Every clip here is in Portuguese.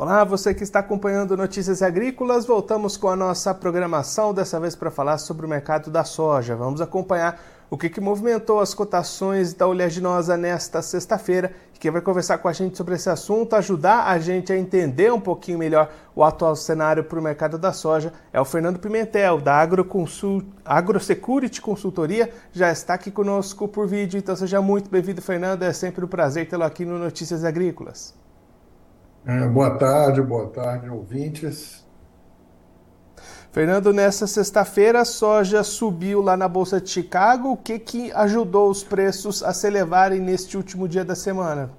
Olá, você que está acompanhando Notícias Agrícolas, voltamos com a nossa programação, dessa vez para falar sobre o mercado da soja. Vamos acompanhar o que, que movimentou as cotações da oleaginosa nesta sexta-feira. Quem vai conversar com a gente sobre esse assunto, ajudar a gente a entender um pouquinho melhor o atual cenário para o mercado da soja, é o Fernando Pimentel, da AgroConsult... AgroSecurity Consultoria, já está aqui conosco por vídeo. Então seja muito bem-vindo, Fernando. É sempre um prazer tê-lo aqui no Notícias Agrícolas. É, boa tarde, boa tarde, ouvintes. Fernando, nessa sexta-feira a soja subiu lá na Bolsa de Chicago. O que, que ajudou os preços a se elevarem neste último dia da semana?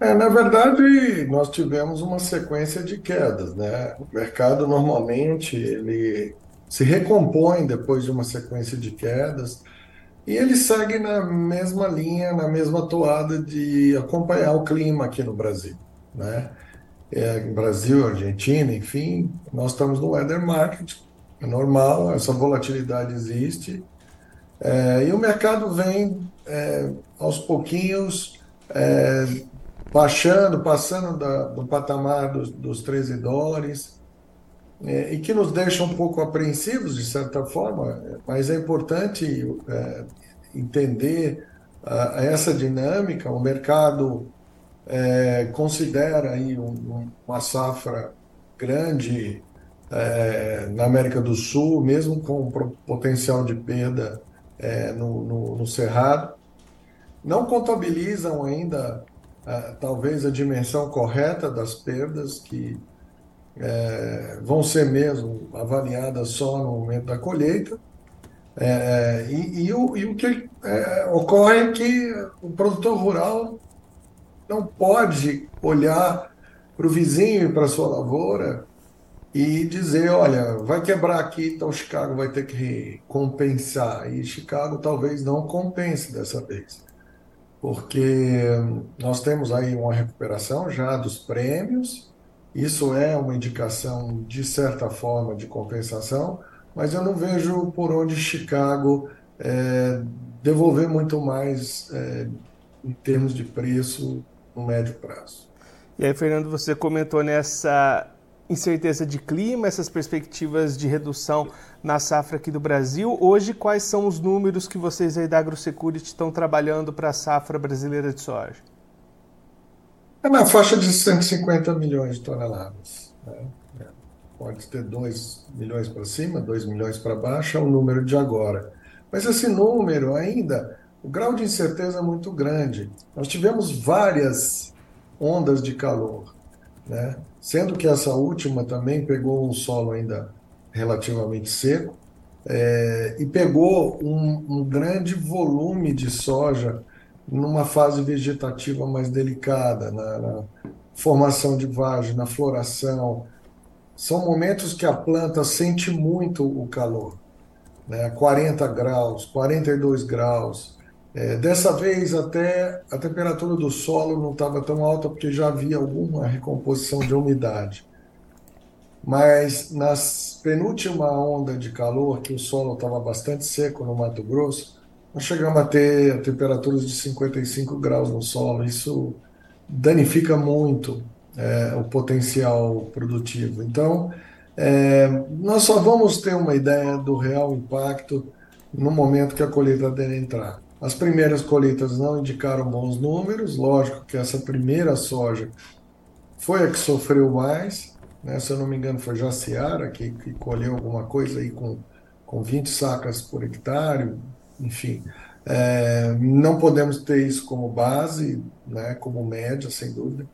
É, na verdade, nós tivemos uma sequência de quedas, né? O mercado normalmente ele se recompõe depois de uma sequência de quedas. E ele segue na mesma linha, na mesma toada de acompanhar o clima aqui no Brasil, né? É, Brasil, Argentina, enfim, nós estamos no weather market, é normal, essa volatilidade existe, é, e o mercado vem é, aos pouquinhos é, baixando, passando da, do patamar dos, dos 13 dólares, é, e que nos deixa um pouco apreensivos, de certa forma, mas é importante é, entender uh, essa dinâmica. O mercado é, considera aí um, uma safra grande é, na América do Sul, mesmo com potencial de perda é, no, no, no, Cerrado. Não contabilizam ainda, uh, talvez, a dimensão correta das perdas, que é, vão ser mesmo avaliadas só no momento da colheita. É, e, e, o, e, o, que é, ocorre é que o produtor rural não pode olhar para o vizinho e para a sua lavoura e dizer, olha, vai quebrar aqui, então Chicago vai ter que compensar. E Chicago talvez não compense dessa vez, porque nós temos aí uma recuperação já dos prêmios, isso é uma indicação, de certa forma, de compensação, mas eu não vejo por onde Chicago é, devolver muito mais é, em termos de preço no médio prazo. E aí, Fernando, você comentou nessa incerteza de clima, essas perspectivas de redução na safra aqui do Brasil. Hoje, quais são os números que vocês aí da AgroSecurity estão trabalhando para a safra brasileira de soja? É na faixa de 150 milhões de toneladas. Né? É. Pode ter 2 milhões para cima, 2 milhões para baixo, é o número de agora. Mas esse número ainda, o grau de incerteza é muito grande. Nós tivemos várias ondas de calor, né? sendo que essa última também pegou um solo ainda relativamente seco é, e pegou um, um grande volume de soja numa fase vegetativa mais delicada, na, na formação de vagem, na floração. São momentos que a planta sente muito o calor, né? 40 graus, 42 graus. É, dessa vez, até a temperatura do solo não estava tão alta, porque já havia alguma recomposição de umidade. Mas nas penúltima onda de calor, que o solo estava bastante seco no Mato Grosso, nós chegamos a ter temperaturas de 55 graus no solo. Isso danifica muito é, o potencial produtivo. Então, é, nós só vamos ter uma ideia do real impacto no momento que a colheita deve entrar. As primeiras colheitas não indicaram bons números, lógico que essa primeira soja foi a que sofreu mais, né? se eu não me engano foi Jaciara que, que colheu alguma coisa aí com, com 20 sacas por hectare, enfim, é, não podemos ter isso como base, né, como média, sem dúvida,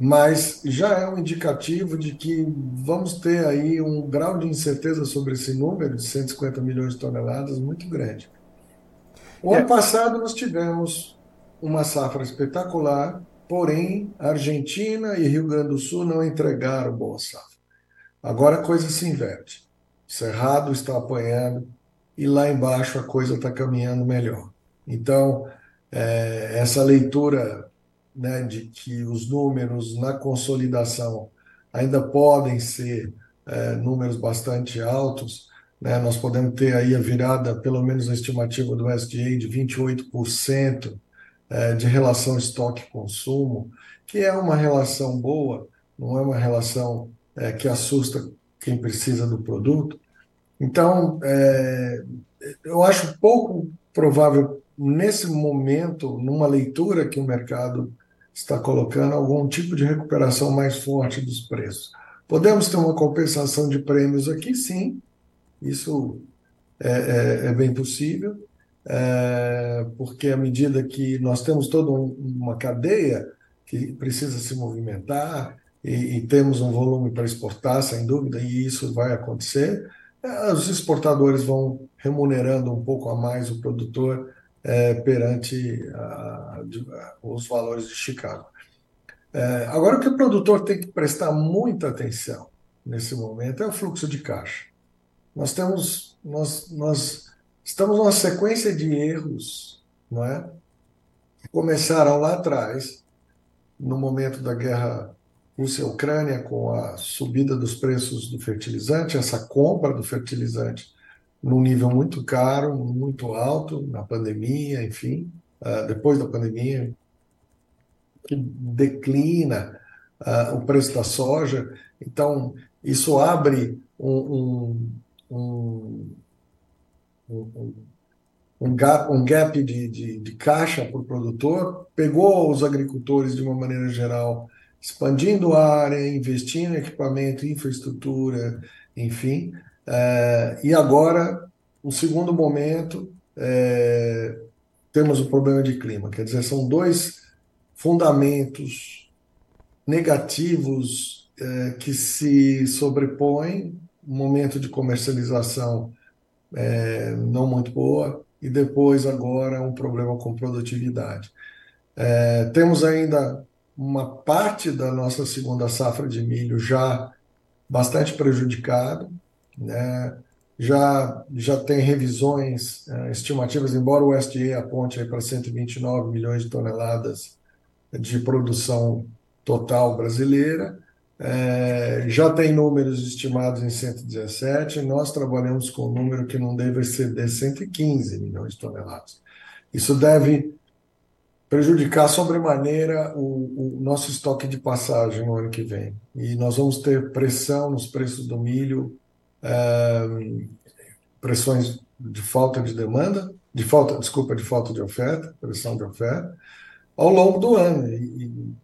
mas já é um indicativo de que vamos ter aí um grau de incerteza sobre esse número de 150 milhões de toneladas muito grande. O ano é. passado nós tivemos uma safra espetacular, porém Argentina e Rio Grande do Sul não entregaram boa safra. Agora a coisa se inverte. Cerrado está apanhando, e lá embaixo a coisa está caminhando melhor. Então, é, essa leitura né, de que os números na consolidação ainda podem ser é, números bastante altos, né, nós podemos ter aí a virada, pelo menos a estimativa do SDA, de 28% é, de relação estoque-consumo, que é uma relação boa, não é uma relação é, que assusta quem precisa do produto. Então, é, eu acho pouco provável, nesse momento, numa leitura que o mercado está colocando, algum tipo de recuperação mais forte dos preços. Podemos ter uma compensação de prêmios aqui, sim, isso é, é, é bem possível, é, porque à medida que nós temos toda um, uma cadeia que precisa se movimentar e, e temos um volume para exportar, sem dúvida, e isso vai acontecer, os exportadores vão remunerando um pouco a mais o produtor é, perante a, a, os valores de Chicago. É, agora, o que o produtor tem que prestar muita atenção nesse momento é o fluxo de caixa. Nós temos, nós, nós estamos numa sequência de erros, não é? Começaram lá atrás, no momento da guerra Rússia-Ucrânia, com a subida dos preços do fertilizante, essa compra do fertilizante num nível muito caro, muito alto, na pandemia, enfim, uh, depois da pandemia, que declina uh, o preço da soja. Então, isso abre um, um, um, um gap, um gap de, de, de caixa para o produtor, pegou os agricultores de uma maneira geral, expandindo a área, investindo em equipamento, infraestrutura, enfim. Uh, e agora, um segundo momento, é, temos o problema de clima. Quer dizer, são dois fundamentos negativos é, que se sobrepõem, um momento de comercialização é, não muito boa, e depois agora um problema com produtividade. É, temos ainda uma parte da nossa segunda safra de milho já bastante prejudicada, né? já, já tem revisões estimativas, embora o USDA aponte para 129 milhões de toneladas de produção total brasileira. É, já tem números estimados em 117, nós trabalhamos com um número que não deve de 115 milhões de toneladas. Isso deve prejudicar sobremaneira o, o nosso estoque de passagem no ano que vem. E nós vamos ter pressão nos preços do milho, é, pressões de falta de demanda, de falta, desculpa, de falta de oferta, pressão de oferta, ao longo do ano. E,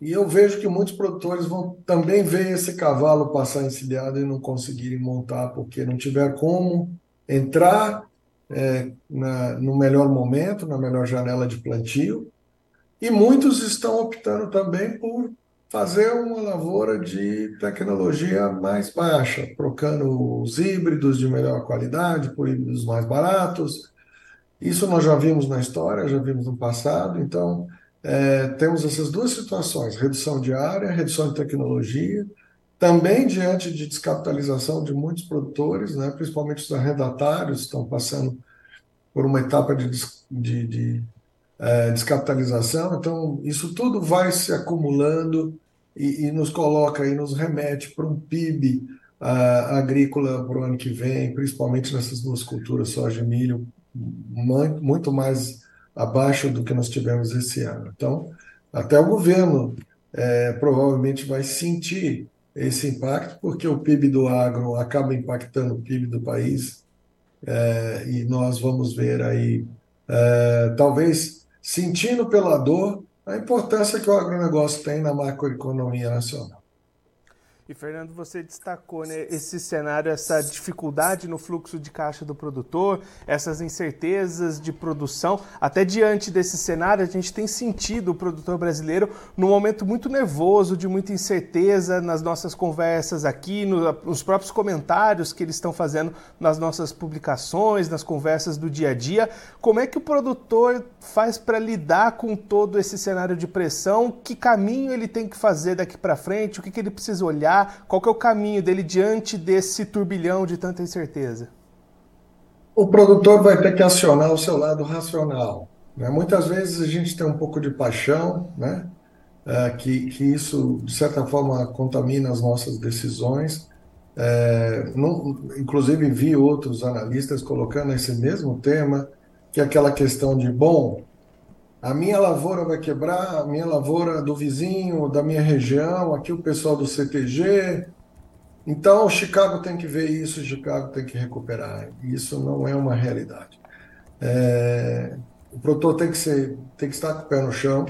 e eu vejo que muitos produtores vão também ver esse cavalo passar encilhado e não conseguirem montar, porque não tiver como entrar é, na, no melhor momento, na melhor janela de plantio. E muitos estão optando também por fazer uma lavoura de tecnologia mais baixa, trocando os híbridos de melhor qualidade por híbridos mais baratos, isso nós já vimos na história, já vimos no passado, então é, temos essas duas situações: redução de área, redução de tecnologia, também diante de descapitalização de muitos produtores, né, principalmente os arrendatários, estão passando por uma etapa de, de, de é, descapitalização. Então, isso tudo vai se acumulando e, e nos coloca e nos remete para um PIB uh, agrícola para o ano que vem, principalmente nessas duas culturas, soja e milho, muito mais abaixo do que nós tivemos esse ano. Então, até o governo é, provavelmente vai sentir esse impacto, porque o PIB do agro acaba impactando o PIB do país, é, e nós vamos ver aí, é, talvez sentindo pela dor, a importância que o agronegócio tem na macroeconomia nacional. E Fernando, você destacou né, esse cenário, essa dificuldade no fluxo de caixa do produtor, essas incertezas de produção. Até diante desse cenário, a gente tem sentido o produtor brasileiro num momento muito nervoso, de muita incerteza nas nossas conversas aqui, no, nos próprios comentários que eles estão fazendo nas nossas publicações, nas conversas do dia a dia. Como é que o produtor faz para lidar com todo esse cenário de pressão? Que caminho ele tem que fazer daqui para frente? O que, que ele precisa olhar? Qual que é o caminho dele diante desse turbilhão de tanta incerteza? O produtor vai ter que acionar o seu lado racional. Né? Muitas vezes a gente tem um pouco de paixão, né? É, que, que isso, de certa forma, contamina as nossas decisões. É, inclusive, vi outros analistas colocando esse mesmo tema, que é aquela questão de, bom, a minha lavoura vai quebrar, a minha lavoura do vizinho, da minha região, aqui o pessoal do CTG. Então, Chicago tem que ver isso, Chicago tem que recuperar. Isso não é uma realidade. É, o produtor tem que, ser, tem que estar com o pé no chão,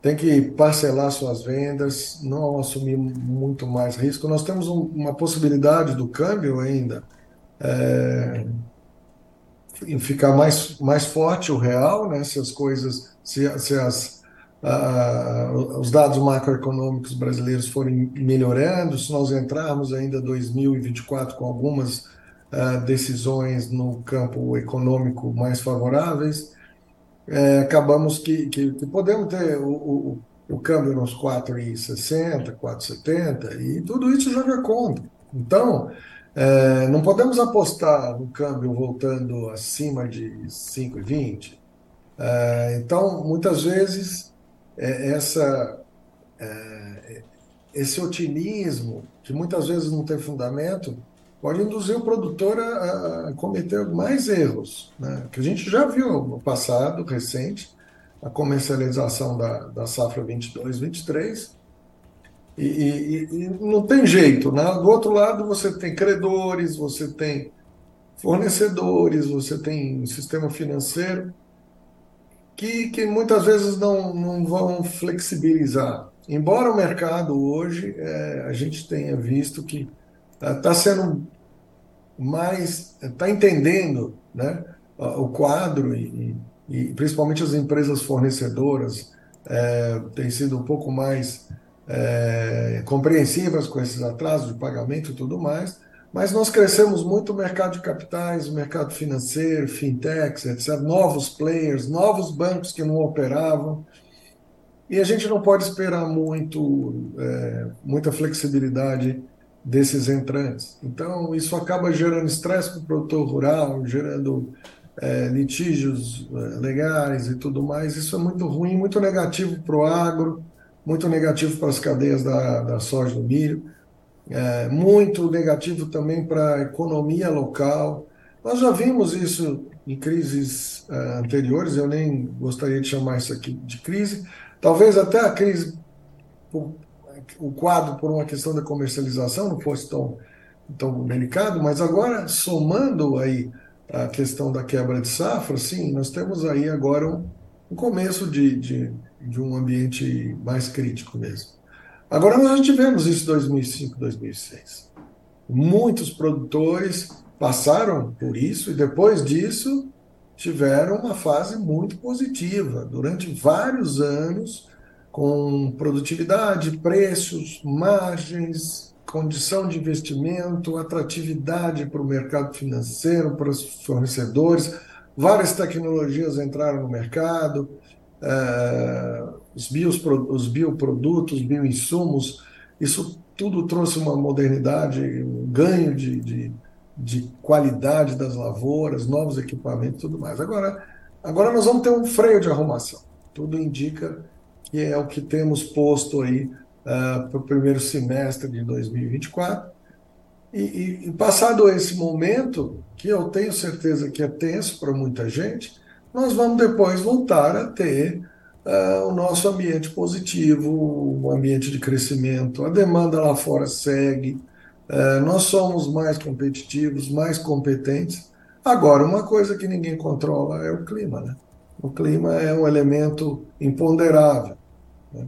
tem que parcelar suas vendas, não assumir muito mais risco. Nós temos um, uma possibilidade do câmbio ainda é, ficar mais, mais forte o real, né? se as coisas, se, se as, uh, os dados macroeconômicos brasileiros forem melhorando, se nós entrarmos ainda 2024 com algumas uh, decisões no campo econômico mais favoráveis, é, acabamos que, que, que, podemos ter o, o, o câmbio nos 4,60, 4,70 e tudo isso joga contra. Então, é, não podemos apostar no câmbio voltando acima de 5,20. É, então, muitas vezes, é, essa, é, esse otimismo, que muitas vezes não tem fundamento, pode induzir o produtor a, a cometer mais erros, né? que a gente já viu no passado recente, a comercialização da, da safra 22, 23, e, e, e, não tem jeito, né? Do outro lado você tem credores, você tem fornecedores, você tem sistema financeiro que, que muitas vezes não, não vão flexibilizar. Embora o mercado hoje é, a gente tenha visto que está é, sendo mais está entendendo né, o quadro e, e, principalmente as empresas fornecedoras é, têm sido um pouco mais é, compreensivas com esses atrasos de pagamento e tudo mais, mas nós crescemos muito o mercado de capitais, mercado financeiro, fintechs, etc., novos players, novos bancos que não operavam, e a gente não pode esperar muito, é, muita flexibilidade desses entrantes. Então, isso acaba gerando estresse para o produtor rural, gerando é, litígios é, legais e tudo mais. Isso é muito ruim, muito negativo para o agro, muito negativo para as cadeias da, da soja do milho, é, muito negativo também para a economia local. Nós já vimos isso em crises é, anteriores, eu nem gostaria de chamar isso aqui de crise, talvez até a crise o quadro por uma questão da comercialização não fosse tão, tão delicado, mas agora, somando aí a questão da quebra de safra, sim, nós temos aí agora um, um começo de, de, de, um ambiente mais crítico mesmo. Agora, nós já tivemos isso em 2005, 2006. Muitos produtores passaram por isso e depois disso tiveram uma fase muito positiva. Durante vários anos, com produtividade, preços, margens, condição de investimento, atratividade para o mercado financeiro, para os fornecedores. Várias tecnologias entraram no mercado, uh, os, bios, os bioprodutos, bioinsumos, isso tudo trouxe uma modernidade, um ganho de, de, de qualidade das lavouras, novos equipamentos tudo mais. Agora, agora nós vamos ter um freio de arrumação. Tudo indica que é o que temos posto aí uh, para o primeiro semestre de 2024. E, e, e, passado esse momento, que eu tenho certeza que é tenso para muita gente, nós vamos depois voltar a ter uh, o nosso ambiente positivo, um ambiente de crescimento. A demanda lá fora segue, uh, nós somos mais competitivos, mais competentes. Agora, uma coisa que ninguém controla é o clima, né? O clima é um elemento imponderável. Né?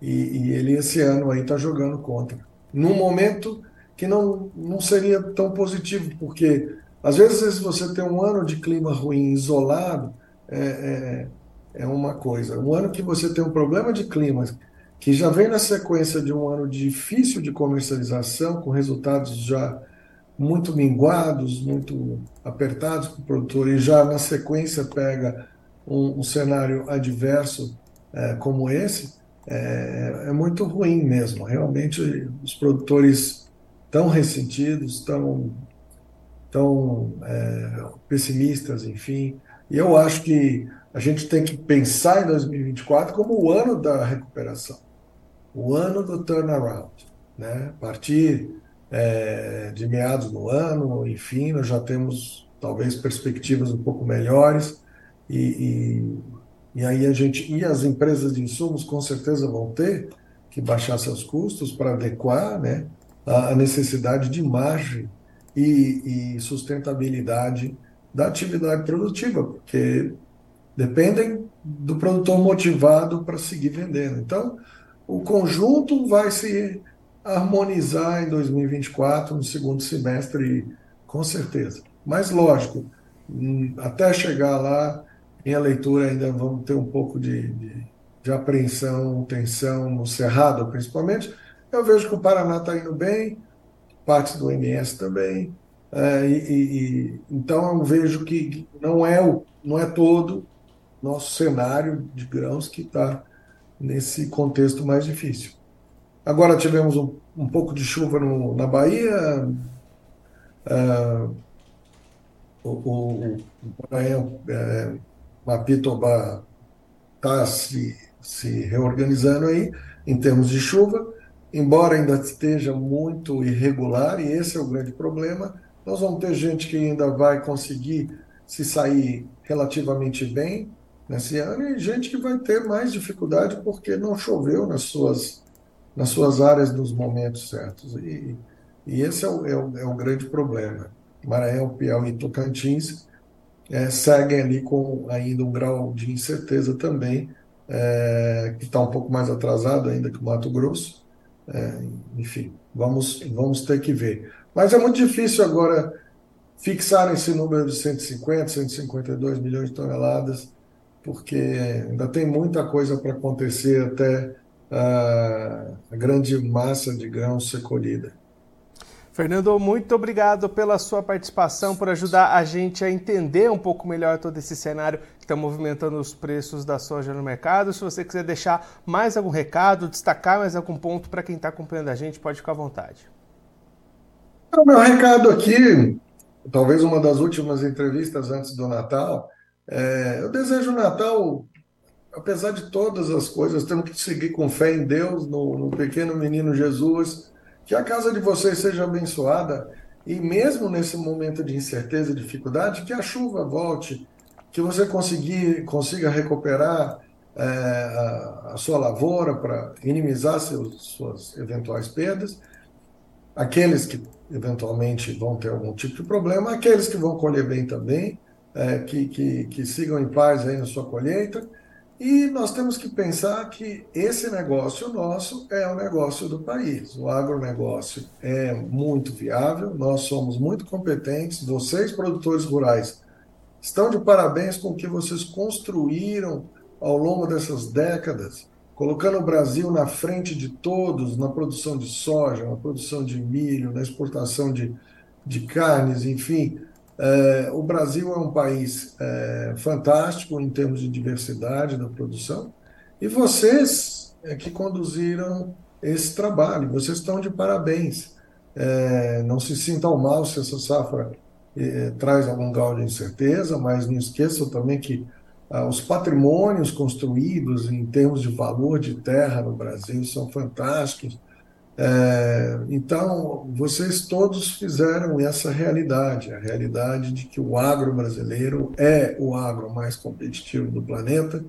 E, e, ele esse ano aí está jogando contra. Num momento que não, não seria tão positivo, porque às vezes você tem um ano de clima ruim isolado, é, é, é uma coisa. Um ano que você tem um problema de clima que já vem na sequência de um ano difícil de comercialização, com resultados já muito minguados, muito apertados para o produtor, e já na sequência pega um, um cenário adverso é, como esse, é, é, muito ruim mesmo. Realmente, os produtores tão ressentidos, tão, tão é, pessimistas, enfim. E eu acho que a gente tem que pensar em 2024 como o ano da recuperação, o ano do turnaround. Né? A partir é, de meados do ano, enfim, nós já temos talvez perspectivas um pouco melhores e, e E aí a gente e as empresas de insumos com certeza vão ter que baixar seus custos para adequar, né, a necessidade de margem e, e sustentabilidade da atividade produtiva, porque dependem do produtor motivado para seguir vendendo. Então, o conjunto vai se harmonizar em 2024, no segundo semestre, com certeza. Mas, lógico, hum, até chegar lá, em a leitura ainda vamos ter um pouco de, de, de apreensão, tensão no Cerrado, principalmente. Eu vejo que o Paraná está indo bem, partes do MS também. É, e, e, então eu vejo que não é, o, não é todo nosso cenário de grãos que está nesse contexto mais difícil. Agora tivemos um, um pouco de chuva no, na Bahia, uh, o, o, o é, Mapitobá está se, se reorganizando aí em termos de chuva, embora ainda esteja muito irregular, e esse é o grande problema, nós vamos ter gente que ainda vai conseguir se sair relativamente bem, nesse ano e gente que vai ter mais dificuldade porque não choveu nas suas, nas suas áreas nos momentos certos. E, e esse é o, é, o, é o grande problema. Maranhão, Piauí e Tocantins é, seguem ali com ainda um grau de incerteza também, é, que está um pouco mais atrasado ainda que o Mato Grosso. É, enfim, vamos, vamos ter que ver. Mas é muito difícil agora fixar esse número de 150, 152 milhões de toneladas porque ainda tem muita coisa para acontecer até a, a grande massa de grãos ser colhida. Fernando, muito obrigado pela sua participação, por ajudar a gente a entender um pouco melhor todo esse cenário que está movimentando os preços da soja no mercado. Se você quiser deixar mais algum recado, destacar mais algum ponto para quem está acompanhando a gente, pode ficar à vontade. O meu recado aqui, talvez uma das últimas entrevistas antes do Natal, é, eu desejo o Natal, apesar de todas as coisas, temos que seguir com fé em Deus, no, no pequeno menino Jesus, que a casa de vocês seja abençoada e mesmo nesse momento de incerteza e dificuldade, que a chuva volte, que você conseguir, consiga recuperar é, a, a, sua lavoura para minimizar seus, suas eventuais perdas. Aqueles que eventualmente vão ter algum tipo de problema, aqueles que vão colher bem também é, que, que, que sigam em paz aí na sua colheita. E nós temos que pensar que esse negócio nosso é o negócio do país. O agronegócio é muito viável, nós somos muito competentes. Vocês, produtores rurais, estão de parabéns com o que vocês construíram ao longo dessas décadas, colocando o Brasil na frente de todos na produção de soja, na produção de milho, na exportação de, de carnes, enfim. É, o Brasil é um país é, fantástico em termos de diversidade da produção e vocês é que conduziram esse trabalho, vocês estão de parabéns. É, não se sintam mal se essa safra traz algum grau de incerteza, mas não esqueçam também que os patrimônios construídos em termos de valor de terra no Brasil são fantásticos é, então, vocês todos fizeram essa realidade, a realidade de que o agro brasileiro é o agro mais competitivo do planeta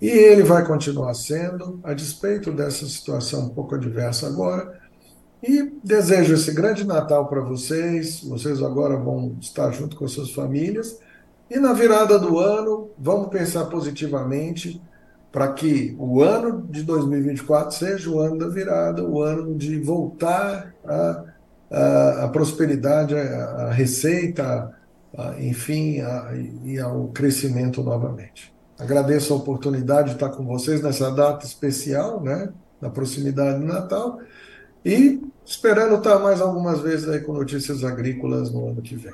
e ele vai continuar sendo, a despeito dessa situação um pouco adversa agora. E desejo esse grande Natal para vocês. Vocês agora vão estar junto com suas famílias. E na virada do ano, vamos pensar positivamente para que o ano de 2024 seja o ano da virada, o ano de voltar à a, a, prosperidade, a, a receita, a, enfim, e ao crescimento novamente. Agradeço a oportunidade de estar com vocês nessa data especial, né, na proximidade do Natal, e esperando estar mais algumas vezes aí com notícias agrícolas no ano que vem.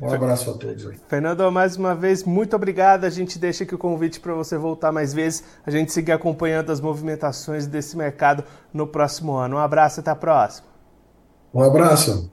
Um abraço a todos aí. Fernando, mais uma vez, muito obrigado. A gente deixa aqui o convite para você voltar mais vezes, a gente seguir acompanhando as movimentações desse mercado no próximo ano. Um abraço e até a próxima. Um abraço.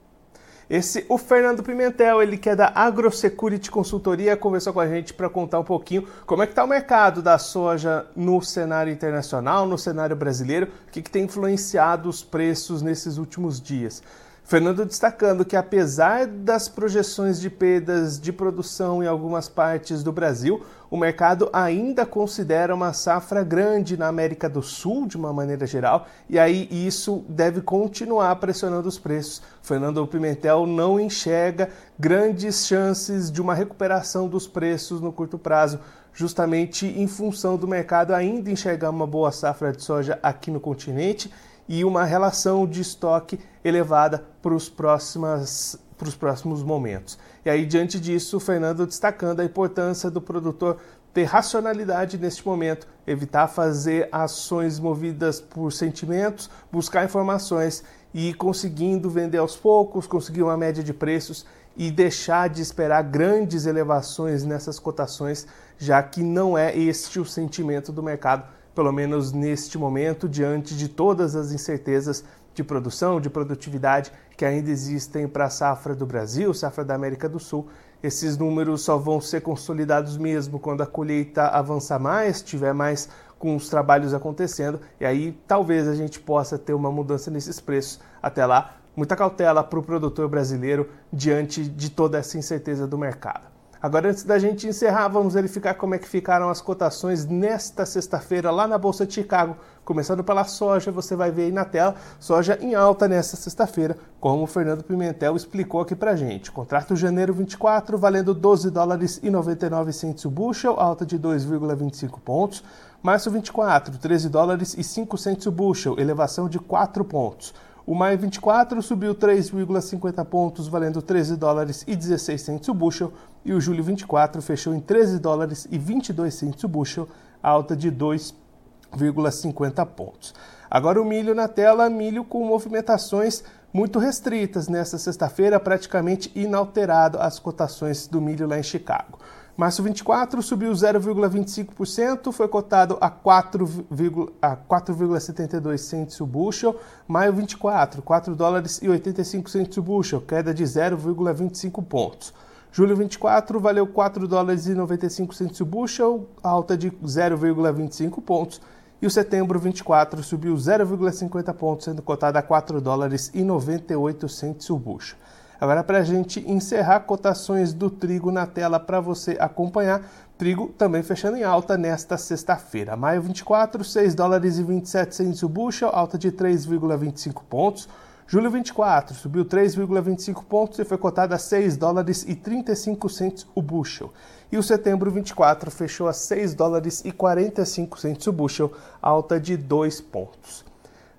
Esse, o Fernando Pimentel, ele que é da AgroSecurity Consultoria, conversou com a gente para contar um pouquinho como é que está o mercado da soja no cenário internacional, no cenário brasileiro, o que, que tem influenciado os preços nesses últimos dias. Fernando destacando que, apesar das projeções de perdas de produção em algumas partes do Brasil, o mercado ainda considera uma safra grande na América do Sul, de uma maneira geral, e aí isso deve continuar pressionando os preços. Fernando Pimentel não enxerga grandes chances de uma recuperação dos preços no curto prazo, justamente em função do mercado ainda enxergar uma boa safra de soja aqui no continente e uma relação de estoque elevada para os próximos, para os próximos momentos. E aí, diante disso, o Fernando destacando a importância do produtor ter racionalidade neste momento, evitar fazer ações movidas por sentimentos, buscar informações e conseguindo vender aos poucos, conseguir uma média de preços e deixar de esperar grandes elevações nessas cotações, já que não é este o sentimento do mercado pelo menos neste momento, diante de todas as incertezas de produção, de produtividade que ainda existem para a safra do Brasil, safra da América do Sul. Esses números só vão ser consolidados mesmo quando a colheita avançar mais, tiver mais com os trabalhos acontecendo, e aí talvez a gente possa ter uma mudança nesses preços. Até lá, muita cautela para o produtor brasileiro diante de toda essa incerteza do mercado. Agora, antes da gente encerrar, vamos verificar como é que ficaram as cotações nesta sexta-feira lá na Bolsa de Chicago. Começando pela soja, você vai ver aí na tela, soja em alta nesta sexta-feira, como o Fernando Pimentel explicou aqui pra gente. Contrato janeiro 24, valendo 12 dólares e 99 centos o bushel, alta de 2,25 pontos. Março 24, 13 dólares e 5 centos o bushel, elevação de 4 pontos. O maio 24 subiu 3,50 pontos, valendo 13 dólares e 16 centos o bushel, e o julho 24 fechou em 13 dólares e 22 centos o bushel, alta de 2,50 pontos. Agora o milho na tela, milho com movimentações muito restritas nesta sexta-feira, praticamente inalterado as cotações do milho lá em Chicago. Março 24 subiu 0,25%, foi cotado a 4,72 cents o bushel. Maio 24, 4 dólares e 85 cents o bushel, queda de 0,25 pontos. Julho 24 valeu 4 dólares e 95 cents o bushel, alta de 0,25 pontos. E o setembro 24 subiu 0,50 pontos, sendo cotado a 4 dólares e 98 cents o bushel. Agora, para a gente encerrar cotações do trigo na tela para você acompanhar, trigo também fechando em alta nesta sexta-feira. Maio 24, 6 dólares e 27 centos o bushel, alta de 3,25 pontos. Julho 24 subiu 3,25 pontos e foi cotado a 6 dólares e 35 centos o bushel. E o setembro 24 fechou a 6 dólares e 45 centos o bushel, alta de 2 pontos.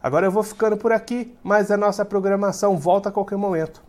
Agora eu vou ficando por aqui, mas a nossa programação volta a qualquer momento.